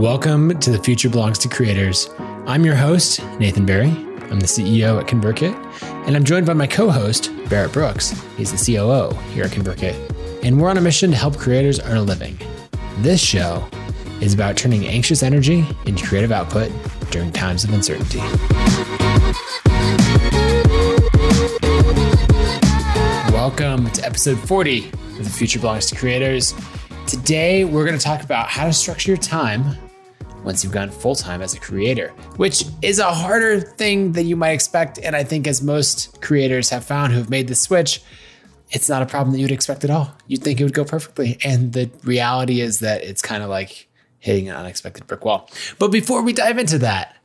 Welcome to The Future Belongs to Creators. I'm your host, Nathan Barry. I'm the CEO at ConvertKit, and I'm joined by my co host, Barrett Brooks. He's the COO here at ConvertKit. And we're on a mission to help creators earn a living. This show is about turning anxious energy into creative output during times of uncertainty. Welcome to episode 40 of The Future Belongs to Creators. Today, we're going to talk about how to structure your time once you've gone full time as a creator, which is a harder thing than you might expect. And I think, as most creators have found who have made the switch, it's not a problem that you'd expect at all. You'd think it would go perfectly. And the reality is that it's kind of like hitting an unexpected brick wall. But before we dive into that,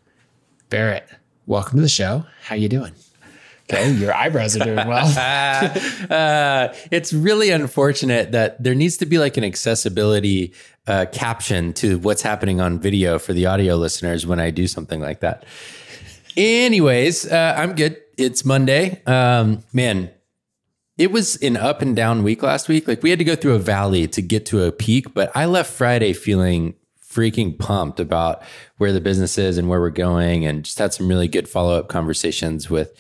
Barrett, welcome to the show. How you doing? Okay, your eyebrows are doing well. uh, it's really unfortunate that there needs to be like an accessibility uh, caption to what's happening on video for the audio listeners when I do something like that. Anyways, uh, I'm good. It's Monday. Um, man, it was an up and down week last week. Like we had to go through a valley to get to a peak, but I left Friday feeling freaking pumped about where the business is and where we're going and just had some really good follow up conversations with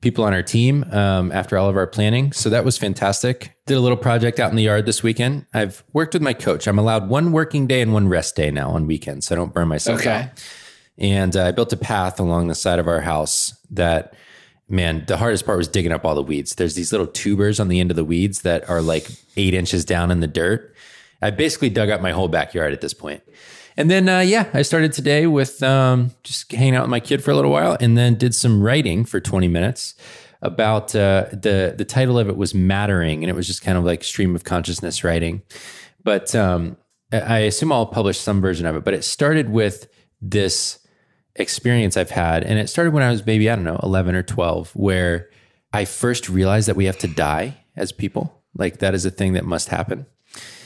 people on our team um, after all of our planning. So that was fantastic. Did a little project out in the yard this weekend. I've worked with my coach. I'm allowed one working day and one rest day now on weekends, so I don't burn myself Okay. out. And uh, I built a path along the side of our house that, man, the hardest part was digging up all the weeds. There's these little tubers on the end of the weeds that are like eight inches down in the dirt. I basically dug up my whole backyard at this point. And then, uh, yeah, I started today with um, just hanging out with my kid for a little while, and then did some writing for 20 minutes about uh, the the title of it was mattering, and it was just kind of like stream of consciousness writing. But um, I assume I'll publish some version of it. But it started with this experience I've had, and it started when I was maybe I don't know 11 or 12, where I first realized that we have to die as people. Like that is a thing that must happen.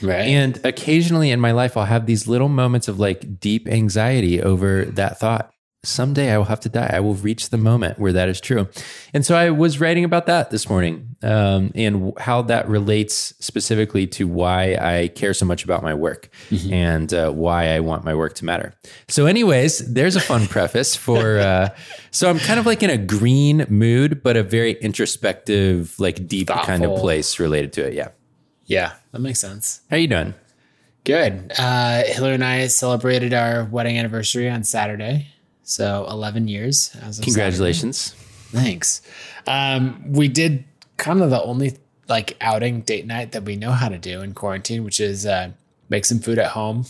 Right. And occasionally in my life, I'll have these little moments of like deep anxiety over that thought. Someday I will have to die. I will reach the moment where that is true. And so I was writing about that this morning um, and how that relates specifically to why I care so much about my work and uh, why I want my work to matter. So, anyways, there's a fun preface for. Uh, so I'm kind of like in a green mood, but a very introspective, like deep kind of place related to it. Yeah. Yeah, that makes sense. How you doing? Good. Uh, Hillary and I celebrated our wedding anniversary on Saturday. So 11 years. As of Congratulations. Saturday. Thanks. Um, we did kind of the only like outing date night that we know how to do in quarantine, which is uh, make some food at home,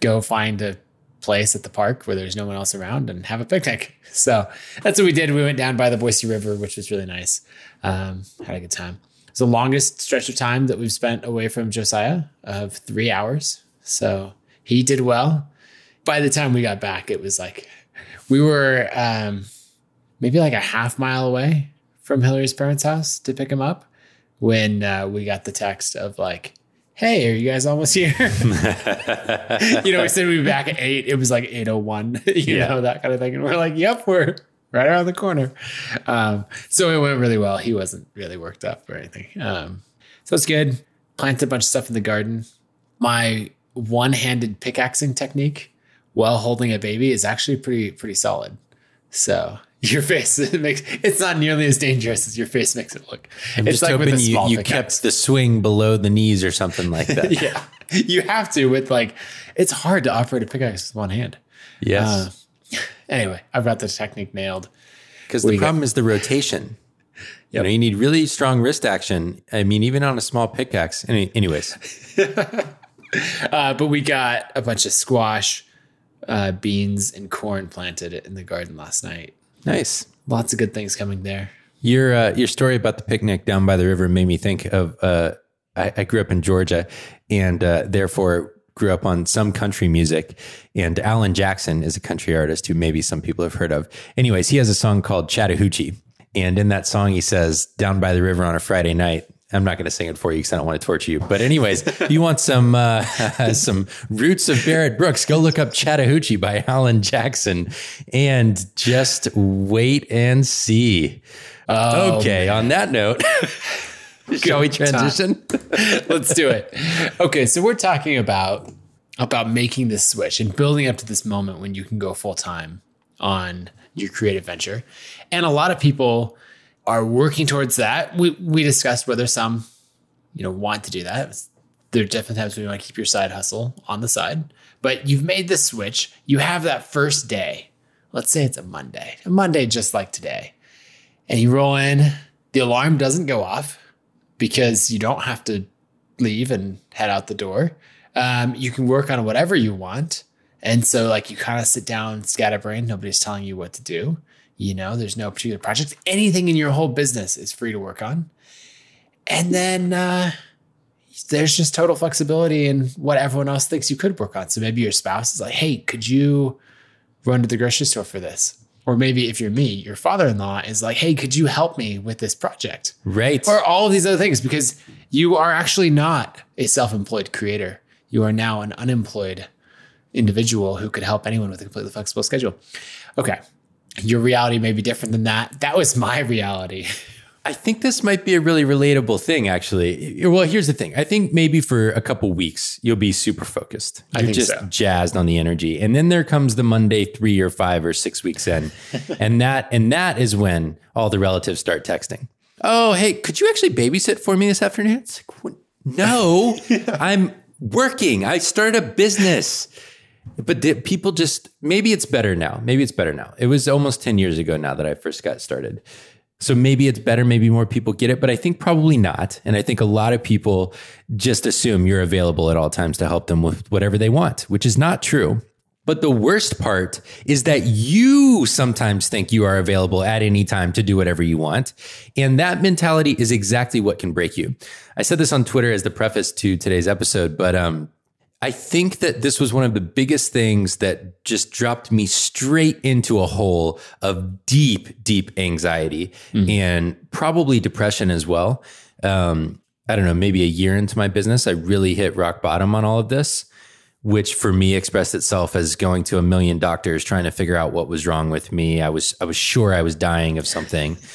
go find a place at the park where there's no one else around and have a picnic. So that's what we did. We went down by the Boise River, which was really nice. Um, had a good time. It's the longest stretch of time that we've spent away from Josiah of three hours. So he did well. By the time we got back, it was like we were um, maybe like a half mile away from Hillary's parents' house to pick him up when uh, we got the text of like, "Hey, are you guys almost here?" you know, we said we'd be back at eight. It was like eight oh one. You Yeah. know that kind of thing, and we're like, "Yep, we're right around the corner." Um, so it went really well. He wasn't really worked up or anything. Um, so it's good. Planted a bunch of stuff in the garden. My one-handed pickaxing technique while holding a baby is actually pretty pretty solid. So your face it makes it's not nearly as dangerous as your face makes it look. I'm it's just hoping you, you kept the swing below the knees or something like that. yeah, you have to with like it's hard to operate a pickaxe with one hand. Yes. Anyway, I've got the technique nailed. Because the got- problem is the rotation. You know, you need really strong wrist action. I mean, even on a small pickaxe. Any, anyways, Uh, but we got a bunch of squash, uh, beans, and corn planted in the garden last night. nice. Lots of good things coming there. Your uh, your story about the picnic down by the river made me think of. Uh, I, I grew up in Georgia, and uh, therefore grew up on some country music. And Alan Jackson is a country artist who maybe some people have heard of. Anyways, he has a song called Chattahoochee, and in that song he says, "Down by the river on a Friday night." I'm not going to sing it for you because I don't want to torture you. But anyways, if you want some uh, some roots of Barrett Brooks, go look up Chattahoochee by Alan Jackson, and just wait and see. Oh, okay, on that note, shall we transition? Let's do it. Okay, so we're talking about about making this switch and building up to this moment when you can go full time on your creative venture. And a lot of people are working towards that. We we discussed whether some, you know, want to do that. There are definitely times when you want to keep your side hustle on the side, but you've made the switch. You have that first day. Let's say it's a Monday, a Monday just like today, and you roll in. The alarm doesn't go off because you don't have to leave and head out the door. Um, you can work on whatever you want. And so, like, you kind of sit down, scatterbrain. Nobody's telling you what to do. You know, there's no particular project. Anything in your whole business is free to work on. And then uh, there's just total flexibility in what everyone else thinks you could work on. So maybe your spouse is like, hey, could you run to the grocery store for this? Or maybe if you're me, your father in law is like, hey, could you help me with this project? Right. Or all of these other things because you are actually not a self employed creator. You are now an unemployed individual who could help anyone with a completely flexible schedule. Okay. Your reality may be different than that. That was my reality. I think this might be a really relatable thing, actually. Well, here's the thing. I think maybe for a couple weeks you'll be super focused. You're think just so. jazzed on the energy, and then there comes the Monday three or five or six weeks in, and that and that is when all the relatives start texting. Oh, hey, could you actually babysit for me this afternoon? It's like, what? no, I'm working. I started a business. But people just maybe it's better now. Maybe it's better now. It was almost 10 years ago now that I first got started. So maybe it's better, maybe more people get it, but I think probably not. And I think a lot of people just assume you're available at all times to help them with whatever they want, which is not true. But the worst part is that you sometimes think you are available at any time to do whatever you want. And that mentality is exactly what can break you. I said this on Twitter as the preface to today's episode, but um, I think that this was one of the biggest things that just dropped me straight into a hole of deep, deep anxiety and probably depression as well. Um, I don't know, maybe a year into my business, I really hit rock bottom on all of this, which for me expressed itself as going to a million doctors trying to figure out what was wrong with me. I was I was sure I was dying of something.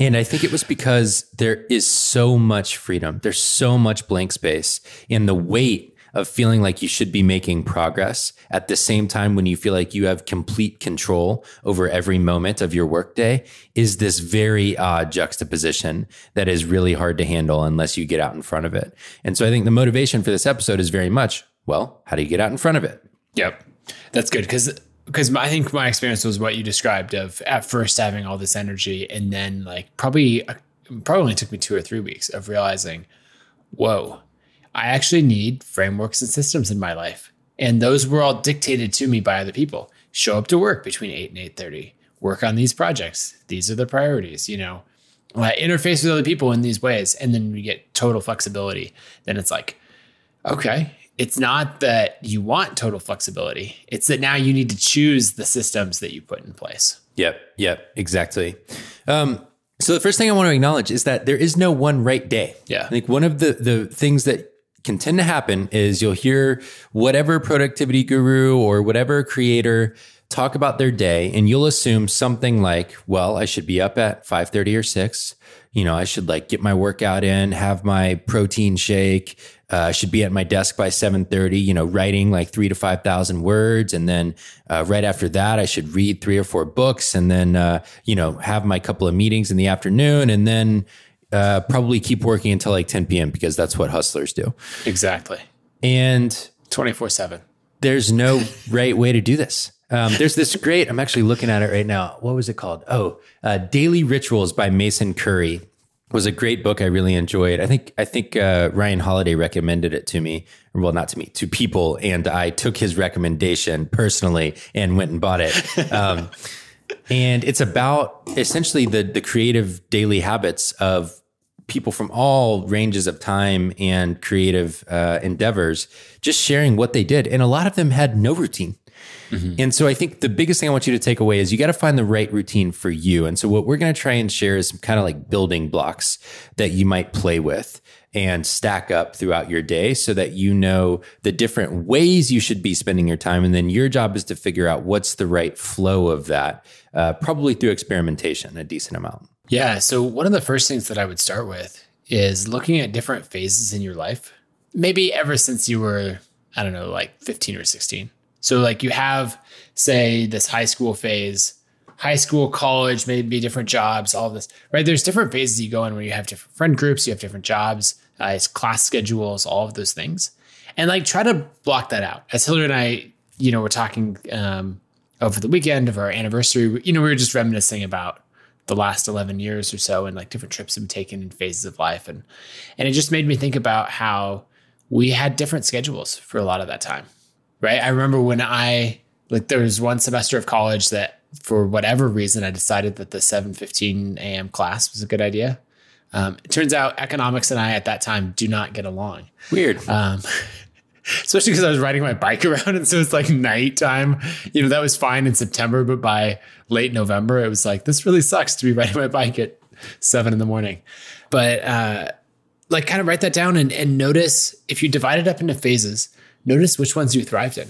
And I think it was because there is so much freedom. There's so much blank space and the weight of feeling like you should be making progress at the same time when you feel like you have complete control over every moment of your workday is this very odd juxtaposition that is really hard to handle unless you get out in front of it. And so I think the motivation for this episode is very much, well, how do you get out in front of it? Yep. That's good because because I think my experience was what you described of at first having all this energy and then like probably uh, probably only took me two or three weeks of realizing, whoa, I actually need frameworks and systems in my life, and those were all dictated to me by other people. Show up to work between eight and eight thirty. Work on these projects. These are the priorities. You know, uh, interface with other people in these ways, and then we get total flexibility. Then it's like, okay, it's not that you want total flexibility. It's that now you need to choose the systems that you put in place. Yep, yep, exactly. Um, so the first thing I want to acknowledge is that there is no one right day. Yeah. I think one of the the things that can tend to happen is you'll hear whatever productivity guru or whatever creator talk about their day and you'll assume something like, well, I should be up at 5:30 or 6. You know, I should like get my workout in, have my protein shake, uh, should be at my desk by 7:30, you know, writing like 3 to 5,000 words. And then uh, right after that I should read 3 or 4 books and then uh, you know, have my couple of meetings in the afternoon. And then uh, probably keep working until like 10 p.m. because that's what hustlers do. Exactly. And 24 7. there's no right way to do this. Um, there's this great, I'm actually looking at it right now. What was it called? Oh, uh, Daily Rituals by Mason Currey was a great book. I really enjoyed. I think, I think, uh, Ryan Holiday recommended it to me. Well, not to me, to people. And I took his recommendation personally and went and bought it. Um, and it's about essentially the, the creative daily habits of people from all ranges of time and creative uh, endeavors just sharing what they did. And a lot of them had no routine. And so I think the biggest thing I want you to take away is you got to find the right routine for you. And so what we're going to try and share is some kind of like building blocks that you might play with and stack up throughout your day so that you know the different ways you should be spending your time. And then your job is to figure out what's the right flow of that, uh, probably through experimentation, a decent amount. Yeah. So, one of the first things that I would start with is looking at different phases in your life. Maybe ever since you were I don't know, like 15 or 16. So like you have, say, this high school phase, high school, college, maybe different jobs, all this, right? There's different phases you go in where you have different friend groups, you have different jobs, uh, class schedules, all of those things. And like try to block that out. As Hillary and I, you know, we're talking um, over the weekend of our anniversary, you know, we were just reminiscing about the last 11 years or so and like different trips we've taken in phases of life. And, and it just made me think about how we had different schedules for a lot of that time, right? I remember when I, like there was one semester of college that for whatever reason, I decided that the 7:15 a.m. class was a good idea. Um, it turns out economics and I at that time do not get along. Weird. Um, especially because I was riding my bike around, and so it's like nighttime. You know, that was fine in September, but by late November, it was like this really sucks to be riding my bike at seven in the morning. But uh, like, kind of write that down and, and notice if you divide it up into phases. Notice which ones you thrived in.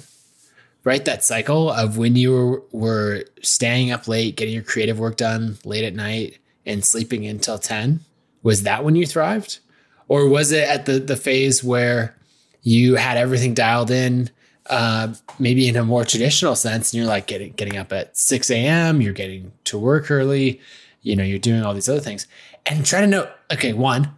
Right, that cycle of when you were, were staying up late, getting your creative work done late at night, and sleeping until ten. Was that when you thrived, or was it at the the phase where you had everything dialed in, uh, maybe in a more traditional sense, and you're like getting getting up at 6 a.m., you're getting to work early, you know, you're doing all these other things. And try to know, okay, one,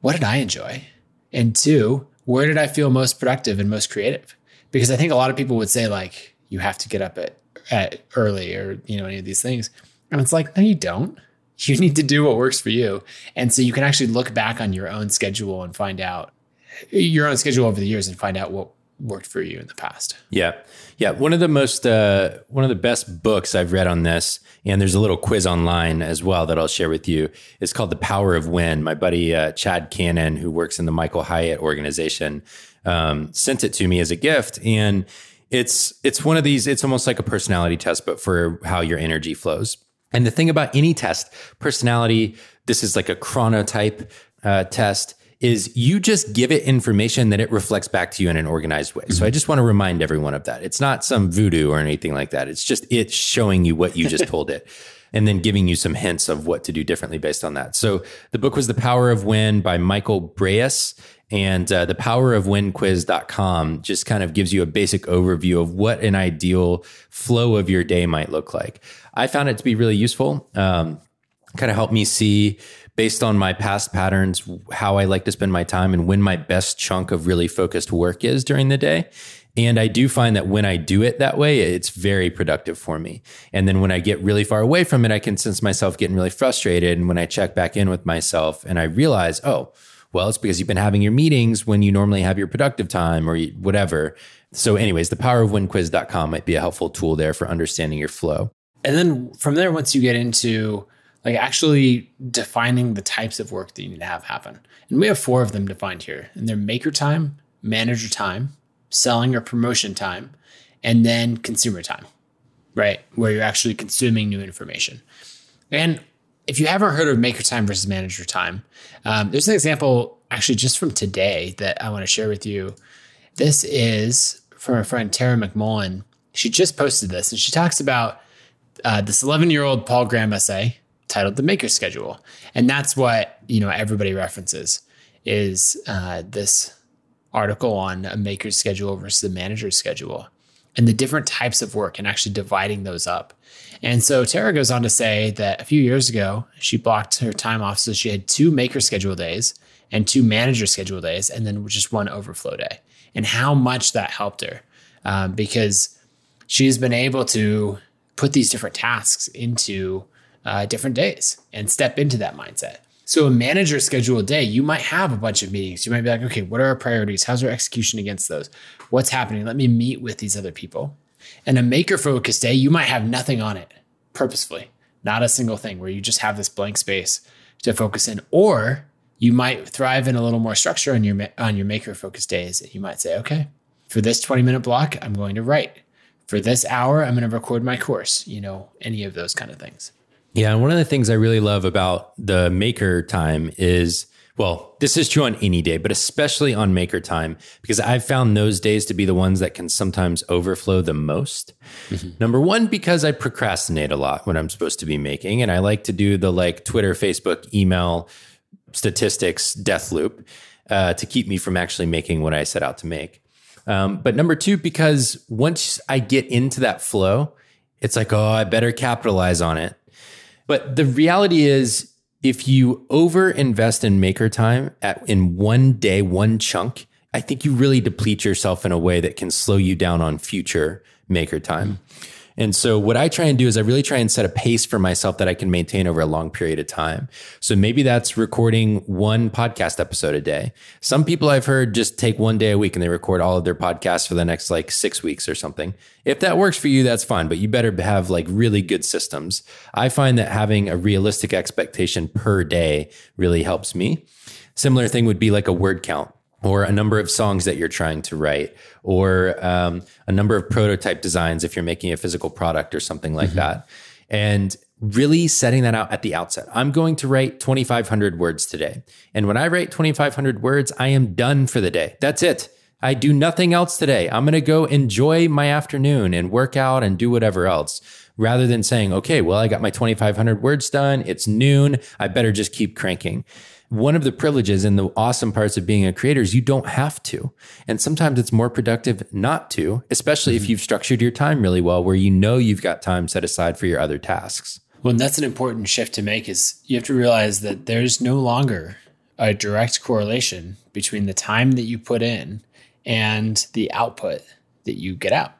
what did I enjoy? And two, where did I feel most productive and most creative? Because I think a lot of people would say, like, you have to get up at, at early or, you know, any of these things. And it's like, no, you don't. You need to do what works for you. And so you can actually look back on your own schedule and find out your own schedule over the years and find out what worked for you in the past. Yeah. Yeah. One of the most, uh, one of the best books I've read on this, and there's a little quiz online as well that I'll share with you. It's called The Power of When. My buddy, uh, Chad Cannon, who works in the Michael Hyatt organization, um, sent it to me as a gift. And it's, it's one of these, it's almost like a personality test, but for how your energy flows. And the thing about any test, personality, this is like a chronotype uh, test is you just give it information that it reflects back to you in an organized way. So I just want to remind everyone of that. It's not some voodoo or anything like that. It's just it showing you what you just told it and then giving you some hints of what to do differently based on that. So the book was The Power of When by Michael Breus and uh, the power of quiz.com just kind of gives you a basic overview of what an ideal flow of your day might look like. I found it to be really useful. Um, kind of helped me see based on my past patterns, how I like to spend my time and when my best chunk of really focused work is during the day. And I do find that when I do it that way, it's very productive for me. And then when I get really far away from it, I can sense myself getting really frustrated. And when I check back in with myself and I realize, oh, well, it's because you've been having your meetings when you normally have your productive time or whatever. So, anyways, the power of whenquiz.com might be a helpful tool there for understanding your flow. And then from there, once you get into like actually defining the types of work that you need to have happen. And we have four of them defined here. And they're maker time, manager time, selling or promotion time, and then consumer time, right? Where you're actually consuming new information. And if you haven't heard of maker time versus manager time, um, there's an example actually just from today that I want to share with you. This is from a friend, Tara McMullin. She just posted this and she talks about uh, this 11 year old Paul Graham essay titled the maker schedule. And that's what you know everybody references is uh, this article on a maker's schedule versus the manager's schedule and the different types of work and actually dividing those up. And so tara goes on to say that a few years ago she blocked her time off so she had two maker schedule days and two manager schedule days and then just one overflow day. And how much that helped her um, because she's been able to put these different tasks into uh, different days and step into that mindset. So, a manager scheduled day, you might have a bunch of meetings. You might be like, okay, what are our priorities? How's our execution against those? What's happening? Let me meet with these other people. And a maker focused day, you might have nothing on it purposefully, not a single thing where you just have this blank space to focus in. Or you might thrive in a little more structure on your on your maker focused days. You might say, okay, for this 20 minute block, I'm going to write. For this hour, I'm going to record my course, you know, any of those kind of things. Yeah, and one of the things I really love about the maker time is well, this is true on any day, but especially on maker time, because I've found those days to be the ones that can sometimes overflow the most. Mm-hmm. Number one, because I procrastinate a lot when I'm supposed to be making, and I like to do the like Twitter, Facebook, email statistics death loop uh, to keep me from actually making what I set out to make. Um, but number two, because once I get into that flow, it's like, oh, I better capitalize on it. But the reality is, if you over invest in maker time at in one day, one chunk, I think you really deplete yourself in a way that can slow you down on future maker time. Mm. And so what I try and do is I really try and set a pace for myself that I can maintain over a long period of time. So maybe that's recording one podcast episode a day. Some people I've heard just take one day a week and they record all of their podcasts for the next like 6 weeks or something. If that works for you that's fine, but you better have like really good systems. I find that having a realistic expectation per day really helps me. Similar thing would be like a word count or a number of songs that you're trying to write, or um, a number of prototype designs if you're making a physical product or something like mm-hmm. that. And really setting that out at the outset. I'm going to write 2,500 words today. And when I write 2,500 words, I am done for the day. That's it. I do nothing else today. I'm going to go enjoy my afternoon and work out and do whatever else rather than saying, okay, well, I got my 2,500 words done. It's noon. I better just keep cranking one of the privileges and the awesome parts of being a creator is you don't have to. And sometimes it's more productive not to, especially mm-hmm. if you've structured your time really well, where you know you've got time set aside for your other tasks. Well, that's an important shift to make is you have to realize that there's no longer a direct correlation between the time that you put in and the output that you get out,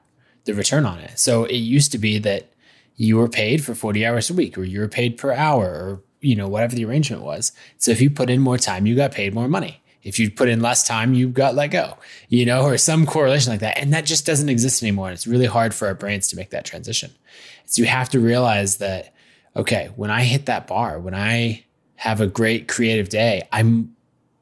the return on it. So it used to be that you were paid for 40 hours a week or you were paid per hour or you know, whatever the arrangement was. So if you put in more time, you got paid more money. If you put in less time, you got let go, you know, or some correlation like that. And that just doesn't exist anymore. And it's really hard for our brains to make that transition. So you have to realize that, okay, when I hit that bar, when I have a great creative day, I'm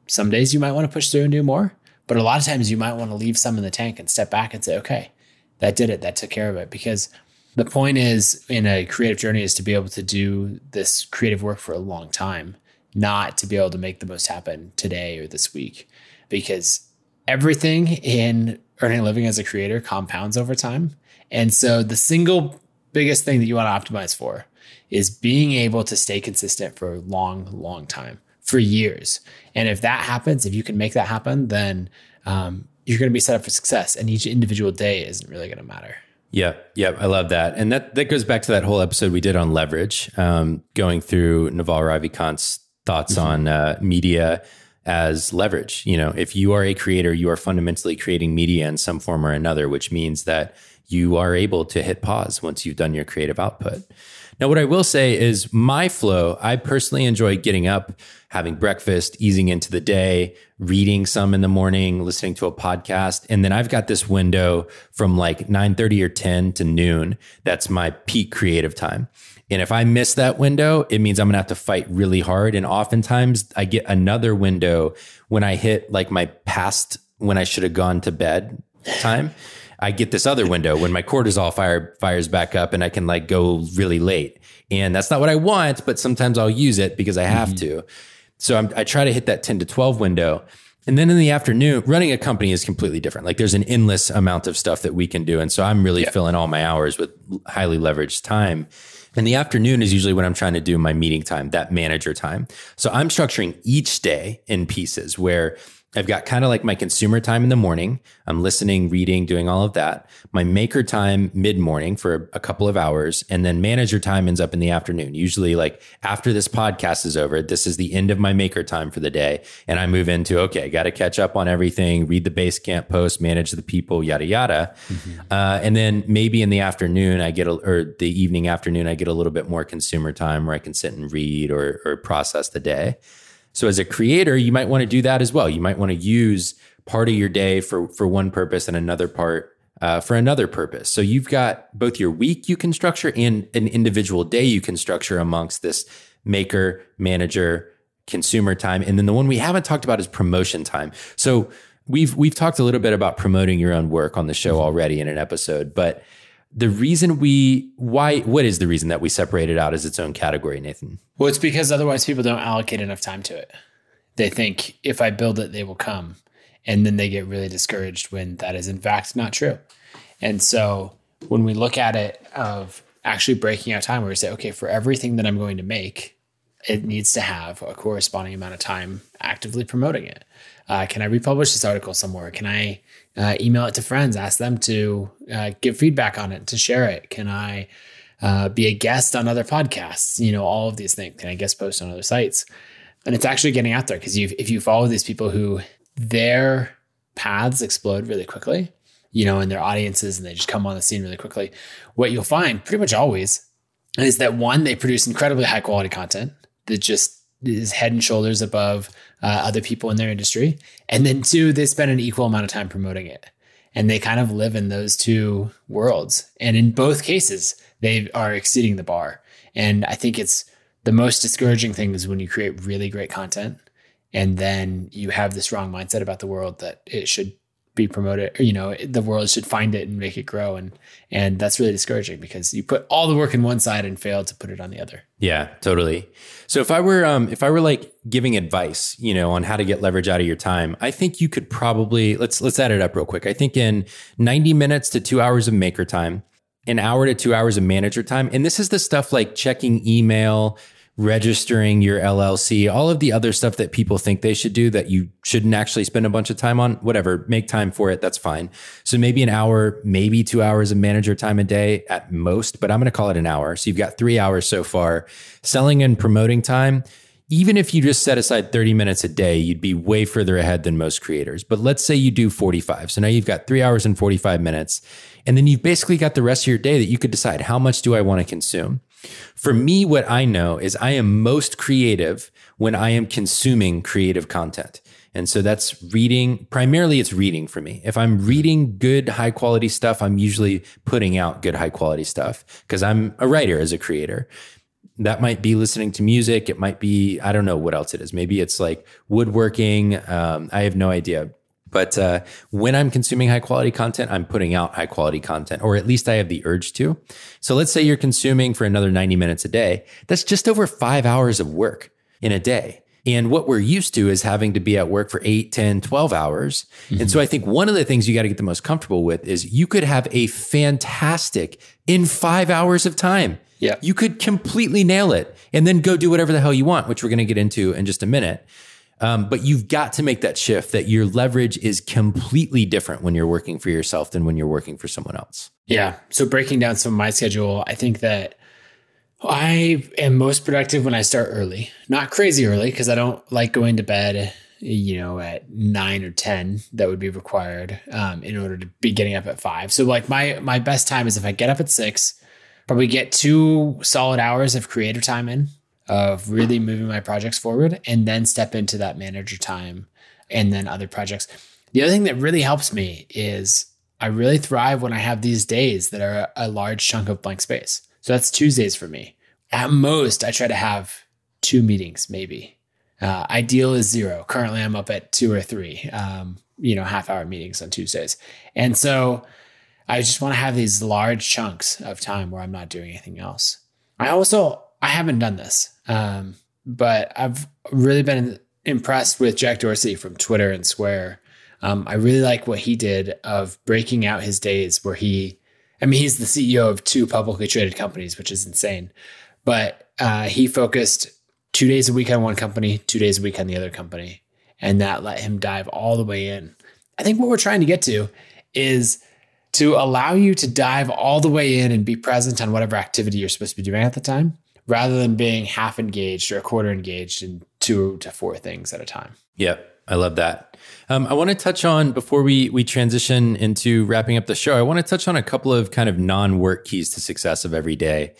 some days you might want to push through and do more, but a lot of times you might want to leave some in the tank and step back and say, okay, that did it. That took care of it. Because the point is in a creative journey is to be able to do this creative work for a long time, not to be able to make the most happen today or this week. Because everything in earning a living as a creator compounds over time. And so the single biggest thing that you want to optimize for is being able to stay consistent for a long, long time, for years. And if that happens, if you can make that happen, then um, you're going to be set up for success. And each individual day isn't really going to matter. Yeah, yeah, I love that, and that that goes back to that whole episode we did on leverage, um, going through Naval Ravikant's thoughts mm-hmm. on uh, media as leverage. You know, if you are a creator, you are fundamentally creating media in some form or another, which means that you are able to hit pause once you've done your creative output. Now, what I will say is my flow, I personally enjoy getting up, having breakfast, easing into the day, reading some in the morning, listening to a podcast. And then I've got this window from like 9 30 or 10 to noon. That's my peak creative time. And if I miss that window, it means I'm gonna have to fight really hard. And oftentimes I get another window when I hit like my past when I should have gone to bed time. I get this other window when my cortisol fire fires back up and I can like go really late. And that's not what I want, but sometimes I'll use it because I have mm-hmm. to. So I'm, I try to hit that 10 to 12 window. And then in the afternoon, running a company is completely different. Like there's an endless amount of stuff that we can do. And so I'm really yeah. filling all my hours with highly leveraged time. And the afternoon is usually when I'm trying to do my meeting time, that manager time. So I'm structuring each day in pieces where I've got kind of like my consumer time in the morning. I'm listening, reading, doing all of that. My maker time mid morning for a couple of hours. And then manager time ends up in the afternoon. Usually, like after this podcast is over, this is the end of my maker time for the day. And I move into, okay, got to catch up on everything, read the Basecamp post, manage the people, yada, yada. Mm-hmm. Uh, and then maybe in the afternoon, I get, a, or the evening afternoon, I get a little bit more consumer time where I can sit and read or, or process the day. So as a creator, you might want to do that as well. You might want to use part of your day for for one purpose and another part uh, for another purpose. So you've got both your week you can structure and an individual day you can structure amongst this maker, manager, consumer time, and then the one we haven't talked about is promotion time. So we've we've talked a little bit about promoting your own work on the show mm-hmm. already in an episode, but the reason we why what is the reason that we separate it out as its own category nathan? Well it's because otherwise people don't allocate enough time to it. They think if i build it they will come. And then they get really discouraged when that is in fact not true. And so when we look at it of actually breaking out time where we say okay for everything that i'm going to make it needs to have a corresponding amount of time actively promoting it. Uh, can I republish this article somewhere? Can I uh, email it to friends, ask them to uh, give feedback on it, to share it? Can I uh, be a guest on other podcasts? You know, all of these things. Can I guest post on other sites? And it's actually getting out there because if you follow these people who their paths explode really quickly, you know, in their audiences and they just come on the scene really quickly, what you'll find pretty much always is that one, they produce incredibly high quality content that just is head and shoulders above uh, other people in their industry. And then two, they spend an equal amount of time promoting it. And they kind of live in those two worlds. And in both cases, they are exceeding the bar. And I think it's the most discouraging thing is when you create really great content and then you have this wrong mindset about the world that it should be promoted or, you know the world should find it and make it grow. And and that's really discouraging because you put all the work in one side and fail to put it on the other. Yeah totally. So if i were um if i were like giving advice you know on how to get leverage out of your time i think you could probably let's let's add it up real quick. I think in 90 minutes to two hours of maker time an hour to two hours of manager time and this is the stuff like checking email registering your LLC, all of the other stuff that people think they should do that you shouldn't actually spend a bunch of time on, whatever, make time for it. That's fine. So maybe an hour, maybe two hours of manager time a day at most, but I'm going to call it an hour. So you've got three hours so far. Selling and promoting time, even if you just set aside 30 minutes a day, you'd be way further ahead than most creators. But let's say you do 45. So now you've got three hours and 45 minutes. And then you've basically got the rest of your day that you could decide how much do I want to consume? For me, what I know is I am most creative when I am consuming creative content. And so that's reading, primarily it's reading for me. If I'm reading good, high quality stuff, I'm usually putting out good, high quality stuff because I'm a writer as a creator. That might be listening to music. It might be, I don't know what else it is. Maybe it's like woodworking. Um, I have no idea. But uh, when I'm consuming high quality content, I'm putting out high quality content, or at least I have the urge to. So let's say you're consuming for another 90 minutes a day. That's just over five hours of work in a day. And what we're used to is having to be at work for 8, 10, 12 hours. Mm-hmm. And so I think one of the things you got to get the most comfortable with is you could have a fantastic in five hours of time. Yeah. You could completely nail it and then go do whatever the hell you want, which we're going to get into in just a minute. Um, but you've got to make that shift that your leverage is completely different when you're working for yourself than when you're working for someone else. Yeah. So breaking down some of my schedule, I think that I am most productive when I start early, not crazy early, because I don't like going to bed, you know, at nine or 10 that would be required um, in order to be getting up at five. So like my, my best time is if I get up at six, probably get two solid hours of creator time in of really moving my projects forward and then step into that manager time and then other projects. The other thing that really helps me is I really thrive when I have these days that are a large chunk of blank space. So that's Tuesdays for me. At most, I try to have two meetings, maybe. Uh, ideal is zero. Currently, I'm up at two or three, um, you know, half hour meetings on Tuesdays. And so I just want to have these large chunks of time where I'm not doing anything else. I also I haven't done this, um, but I've really been impressed with Jack Dorsey from Twitter and Square. Um, I really like what he did of breaking out his days where he, I mean, he's the CEO of two publicly traded companies, which is insane. But uh, he focused two days a week on one company, two days a week on the other company. And that let him dive all the way in. I think what we're trying to get to is to allow you to dive all the way in and be present on whatever activity you're supposed to be doing at the time rather than being half engaged or a quarter engaged in two to four things at a time. Yep. I love that. Um, I want to touch on before we we transition into wrapping up the show. I want to touch on a couple of kind of non-work keys to success of every day.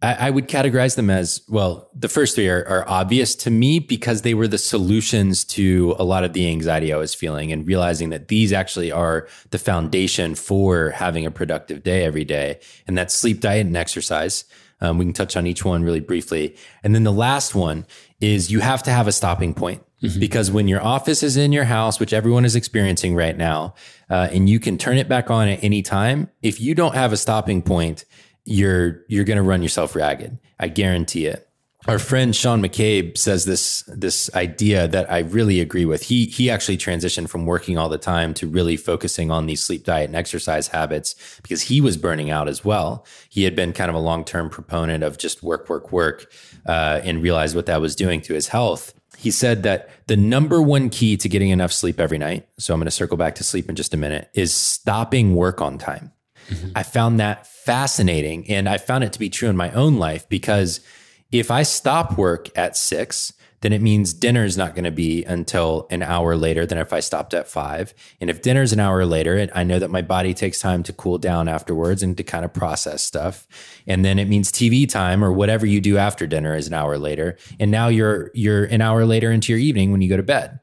I, I would categorize them as well. The first three are, are obvious to me because they were the solutions to a lot of the anxiety I was feeling, and realizing that these actually are the foundation for having a productive day every day, and that's sleep, diet, and exercise. Um, we can touch on each one really briefly. And then the last one is you have to have a stopping point. Mm-hmm. Because when your office is in your house, which everyone is experiencing right now, uh, and you can turn it back on at any time, if you don't have a stopping point, you're you're going to run yourself ragged. I guarantee it. Our friend Sean McCabe says this this idea that I really agree with. He he actually transitioned from working all the time to really focusing on these sleep diet and exercise habits because he was burning out as well. He had been kind of a long term proponent of just work work work uh, and realized what that was doing to his health. He said that the number one key to getting enough sleep every night. So I'm going to circle back to sleep in just a minute. Is stopping work on time. Mm-hmm. I found that fascinating, and I found it to be true in my own life because if I stop work at six, then it means dinner is not going to be until an hour later than if I stopped at five. And if dinner's an hour later, I know that my body takes time to cool down afterwards and to kind of process stuff. And then it means TV time or whatever you do after dinner is an hour later. And now you're you're an hour later into your evening when you go to bed.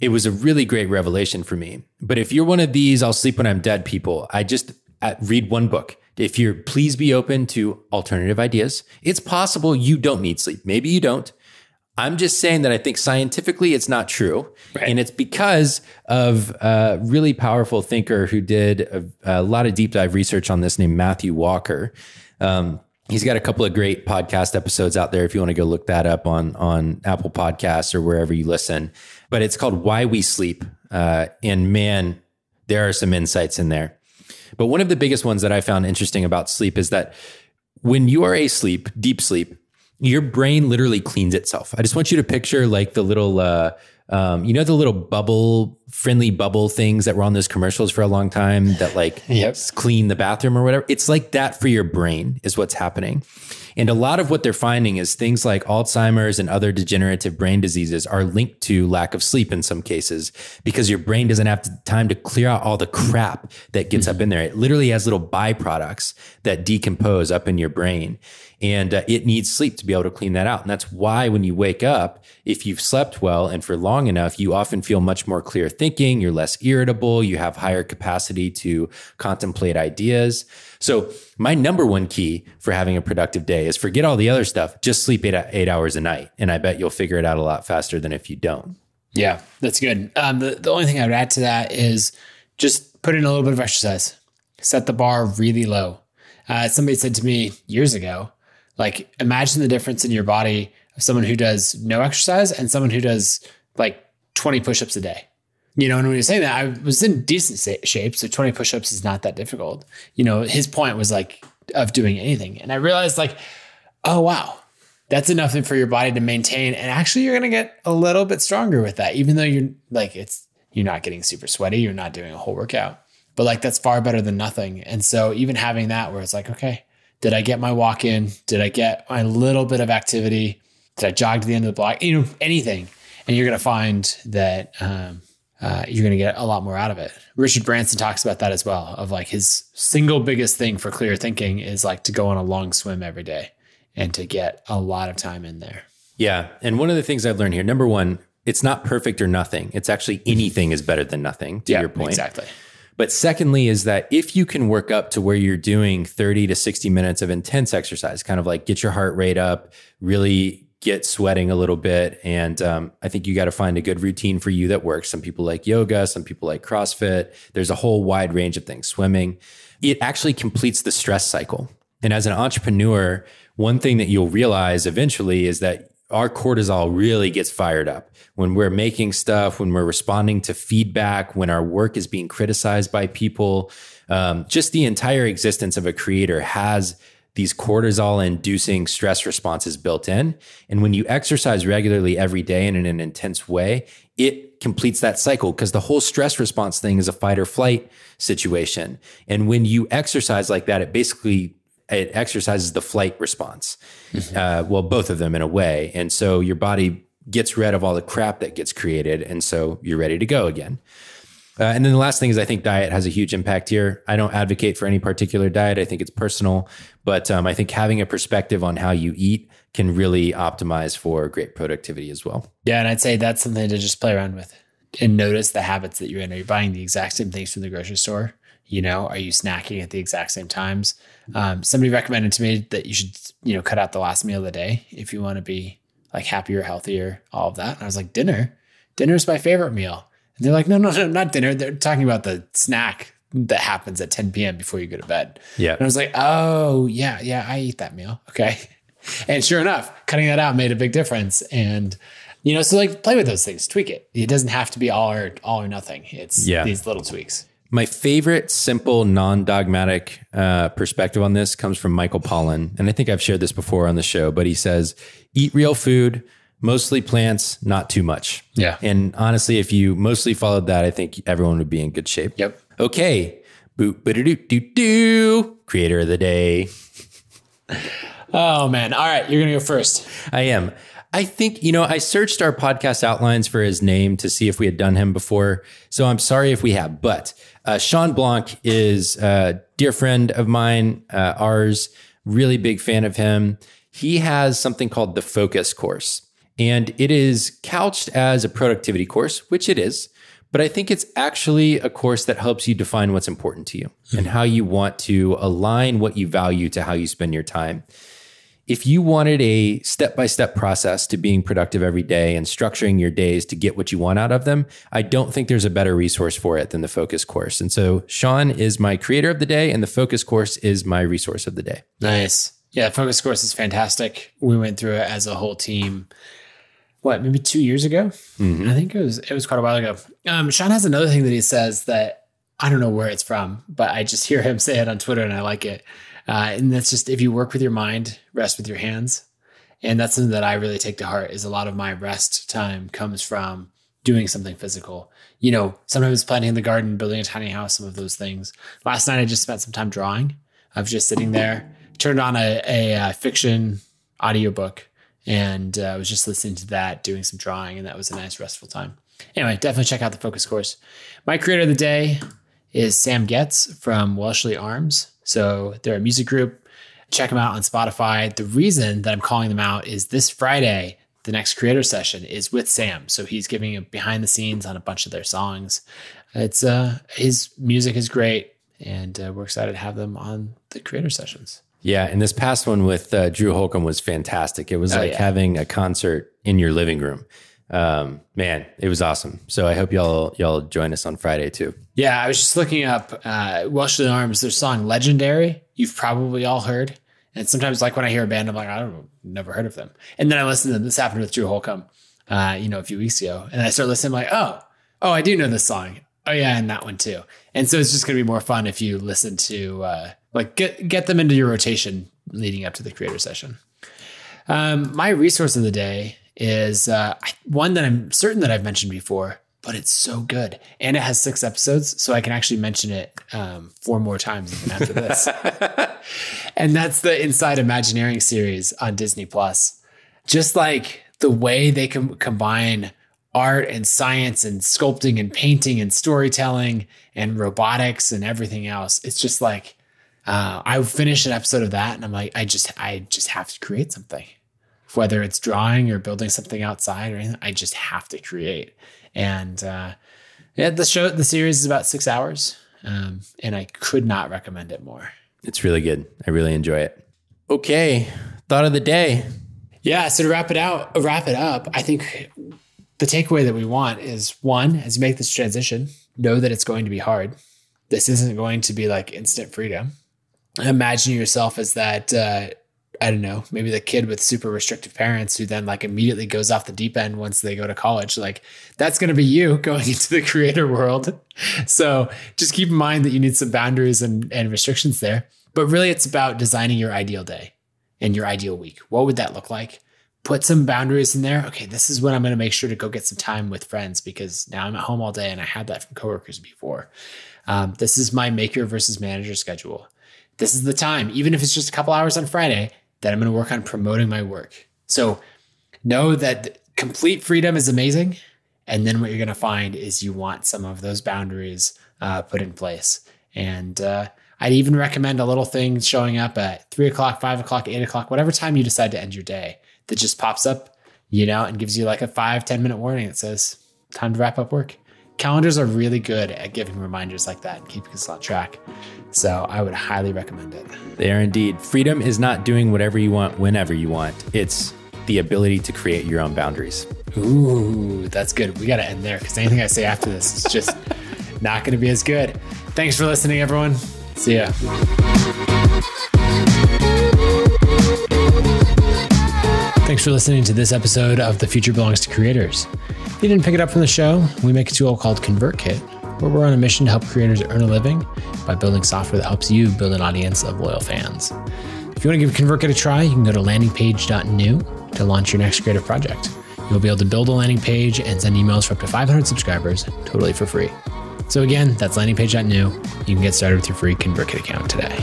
It was a really great revelation for me. But if you're one of these, I'll sleep when I'm dead people, I just uh, read one book. If you're, please be open to alternative ideas. It's possible you don't need sleep. Maybe you don't. I'm just saying that I think scientifically it's not true. Right. And it's because of a really powerful thinker who did a, a, lot of deep dive research on this named Matthew Walker. Um, he's got a couple of great podcast episodes out there if you want to go look that up on, on Apple Podcasts or wherever you listen. But it's called Why We Sleep. Uh, and man, there are some insights in there. But one of the biggest ones that I found interesting about sleep is that when you are asleep, deep sleep, your brain literally cleans itself. I just want you to picture like the little, uh, um, you know, the little bubble, friendly bubble things that were on those commercials for a long time that like yep. clean the bathroom or whatever. It's like that for your brain, is what's happening. And a lot of what they're finding is things like Alzheimer's and other degenerative brain diseases are linked to lack of sleep in some cases because your brain doesn't have time to clear out all the crap that gets mm-hmm. up in there. It literally has little byproducts that decompose up in your brain and uh, it needs sleep to be able to clean that out. And that's why when you wake up, if you've slept well and for long enough, you often feel much more clear thinking, you're less irritable, you have higher capacity to contemplate ideas. So, my number one key for having a productive day is forget all the other stuff, just sleep eight, eight hours a night. And I bet you'll figure it out a lot faster than if you don't. Yeah, that's good. Um, the, the only thing I would add to that is just put in a little bit of exercise, set the bar really low. Uh, somebody said to me years ago, like, imagine the difference in your body of someone who does no exercise and someone who does like 20 push ups a day. You know, and when you're saying that, I was in decent shape. So 20 push ups is not that difficult. You know, his point was like of doing anything. And I realized, like, oh, wow, that's enough for your body to maintain. And actually, you're going to get a little bit stronger with that, even though you're like, it's, you're not getting super sweaty, you're not doing a whole workout. But like, that's far better than nothing. And so, even having that where it's like, okay, did I get my walk in? Did I get my little bit of activity? Did I jog to the end of the block? You know, anything. And you're going to find that um, uh, you're going to get a lot more out of it. Richard Branson talks about that as well of like his single biggest thing for clear thinking is like to go on a long swim every day and to get a lot of time in there. Yeah. And one of the things I've learned here, number one, it's not perfect or nothing. It's actually anything is better than nothing, to yeah, your point. Exactly. But secondly, is that if you can work up to where you're doing 30 to 60 minutes of intense exercise, kind of like get your heart rate up, really get sweating a little bit. And um, I think you got to find a good routine for you that works. Some people like yoga, some people like CrossFit. There's a whole wide range of things, swimming. It actually completes the stress cycle. And as an entrepreneur, one thing that you'll realize eventually is that our cortisol really gets fired up when we're making stuff, when we're responding to feedback, when our work is being criticized by people. Um, just the entire existence of a creator has these cortisol inducing stress responses built in. And when you exercise regularly every day and in an intense way, it completes that cycle because the whole stress response thing is a fight or flight situation. And when you exercise like that, it basically it exercises the flight response. Mm-hmm. Uh, well, both of them in a way. And so your body gets rid of all the crap that gets created. And so you're ready to go again. Uh, and then the last thing is, I think diet has a huge impact here. I don't advocate for any particular diet. I think it's personal, but um, I think having a perspective on how you eat can really optimize for great productivity as well. Yeah, and I'd say that's something to just play around with and notice the habits that you're in. Are you buying the exact same things from the grocery store? You know, are you snacking at the exact same times? Um, somebody recommended to me that you should, you know, cut out the last meal of the day if you want to be like happier, healthier, all of that. And I was like, dinner, dinner is my favorite meal. And they're like, no, no, no, not dinner. They're talking about the snack that happens at 10 p.m. before you go to bed. Yeah. And I was like, oh, yeah, yeah, I eat that meal. Okay. And sure enough, cutting that out made a big difference. And you know, so like play with those things, tweak it. It doesn't have to be all or all or nothing. It's Yeah. these little tweaks. My favorite, simple, non dogmatic uh, perspective on this comes from Michael Pollan. And I think I've shared this before on the show, but he says, eat real food, mostly plants, not too much. Yeah. And honestly, if you mostly followed that, I think everyone would be in good shape. Yep. Okay. Boop, ba doo doo doo. Creator of the day. Oh man. All right, you're gonna go first. I am. I think, you know, I searched our podcast outlines for his name to see if we had done him before. So I'm sorry if we have, but uh, Shawn Blanc is a dear friend of mine, uh, ours, really big fan of him. He has something called the Focus course, and it is couched as a productivity course, which it is. But I think it's actually a course that helps you define what's important to you and how you want to align what you value to how you spend your time if you wanted a step by step process to being productive every day and structuring your days to get what you want out of them, I don't think there's a better resource for it than the Focus course. And so Shawn is my creator of the day, and the Focus course is my resource of the day. Nice. Yeah, focus course is fantastic. We went through it as a whole team. What, maybe two years ago? I think it was it was quite a while ago. Um, Shawn has another thing that he says that I don't know where it's from, but I just hear him say it on Twitter and I like it. Uh, and that's just if you work with your mind, rest with your hands. And that's something that I really take to heart is a lot of my rest time comes from doing something physical. You know, sometimes planting in the garden, building a tiny house, some of those things. Last night I just spent some time drawing. I was just sitting there, turned on a, a, uh fiction audiobook and uh, I was just listening to that, doing some drawing, and that was a nice restful time. Anyway, definitely check out the focus course. My creator of the day is Sam Getz from Welshly Arms. So they're a music group. Check them out on Spotify. The reason that I'm calling them out is this Friday, the next creator session is with Sam. So he's giving a behind the scenes on a bunch of their songs. It's uh his music is great, and uh, we're excited to have them on the creator sessions. Yeah, and this past one with uh, Drew Holcomb was fantastic. It was Oh, like yeah. having a concert in your living room. Um, man, it was awesome. So I hope y'all y'all join us on Friday too. Yeah, I was just looking up uh, Welshly Arms, their song Legendary. You've probably all heard. And sometimes, like when I hear a band, I'm like, I don't never heard of them. And then I listen to them. This happened with Drew Holcomb, uh, you know, a few weeks ago. And I start listening, I'm like, oh, oh, I do know this song. Oh, yeah, and that one too. And so it's just to be more fun if you listen to, uh, like, get, get them into your rotation leading up to the creator session. Um, my resource of the day is uh, one that I'm certain that I've mentioned before, but it's so good. And it has six episodes, so I can actually mention it um, four more times even after this. and that's the Inside Imagineering series on Disney Plus. Just like the way they can combine art and science and sculpting and painting and storytelling and robotics and everything else. It's just like uh, I finish an episode of that and I'm like, I just I just have to create something. Whether it's drawing or building something outside or anything, I just have to create. And uh, yeah, the show, the series is about six hours, um, and I could not recommend it more. It's really good. I really enjoy it. Okay, thought of the day. Yeah. So to wrap it out, wrap it up, I think the takeaway that we want is one, as you make this transition, know that it's going to be hard. This isn't going to be like instant freedom. Imagine yourself as that, uh, I don't know, maybe the kid with super restrictive parents who then like immediately goes off the deep end once they go to college. Like that's going to be you going into the creator world. So just keep in mind that you need some boundaries and, and restrictions there. But really, it's about designing your ideal day and your ideal week. What would that look like? Put some boundaries in there. Okay, this is when I'm going to make sure to go get some time with friends because now I'm at home all day and I had that from coworkers before. Um, this is my maker versus manager schedule. This is the time, even if it's just a couple hours on Friday, that I'm going to work on promoting my work. So know that complete freedom is amazing. And then what you're going to find is you want some of those boundaries uh, put in place. And uh, I'd even recommend a little thing showing up at three o'clock, five o'clock, eight o'clock, whatever time you decide to end your day that just pops up, you know, and gives you like a five ten minute warning that says time to wrap up work. Calendars are really good at giving reminders like that and keeping us on track. So I would highly recommend it. They are indeed. Freedom is not doing whatever you want whenever you want. It's the ability to create your own boundaries. Ooh, that's good. We got to end there because anything I say after this is just not going to be as good. Thanks for listening, everyone. See ya. Thanks for listening to this episode of The Future Belongs to Creators. If you didn't pick it up from the show, we make a tool called ConvertKit, where we're on a mission to help creators earn a living by building software that helps you build an audience of loyal fans. If you want to give ConvertKit a try, you can go to landingpage.new to launch your next creative project. You'll be able to build a landing page and send emails for up to 500 subscribers totally for free. So again, that's landingpage.new. You can get started with your free ConvertKit account today.